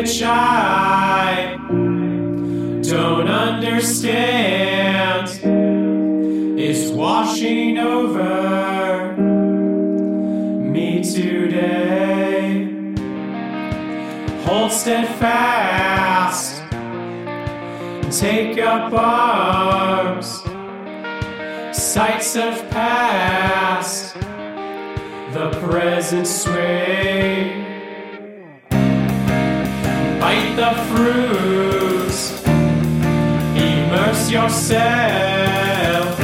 which I don't understand. Is washing over me today. Hold steadfast, take up arms, sights of past, the present sway. Bite the fruits, immerse yourself,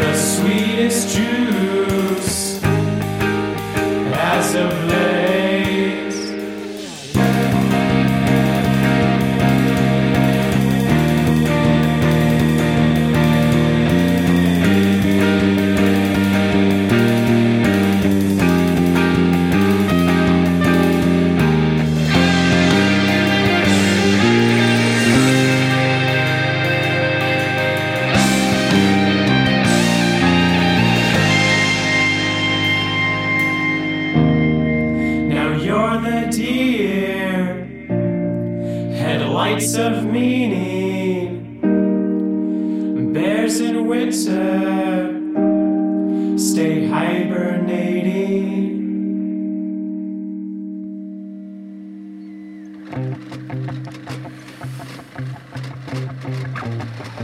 the sweetest juice. As of headlights of meaning, bears in winter, stay hibernating.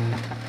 that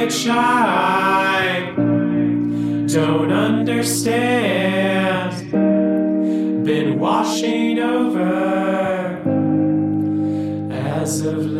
which I don't understand, been washing over as of.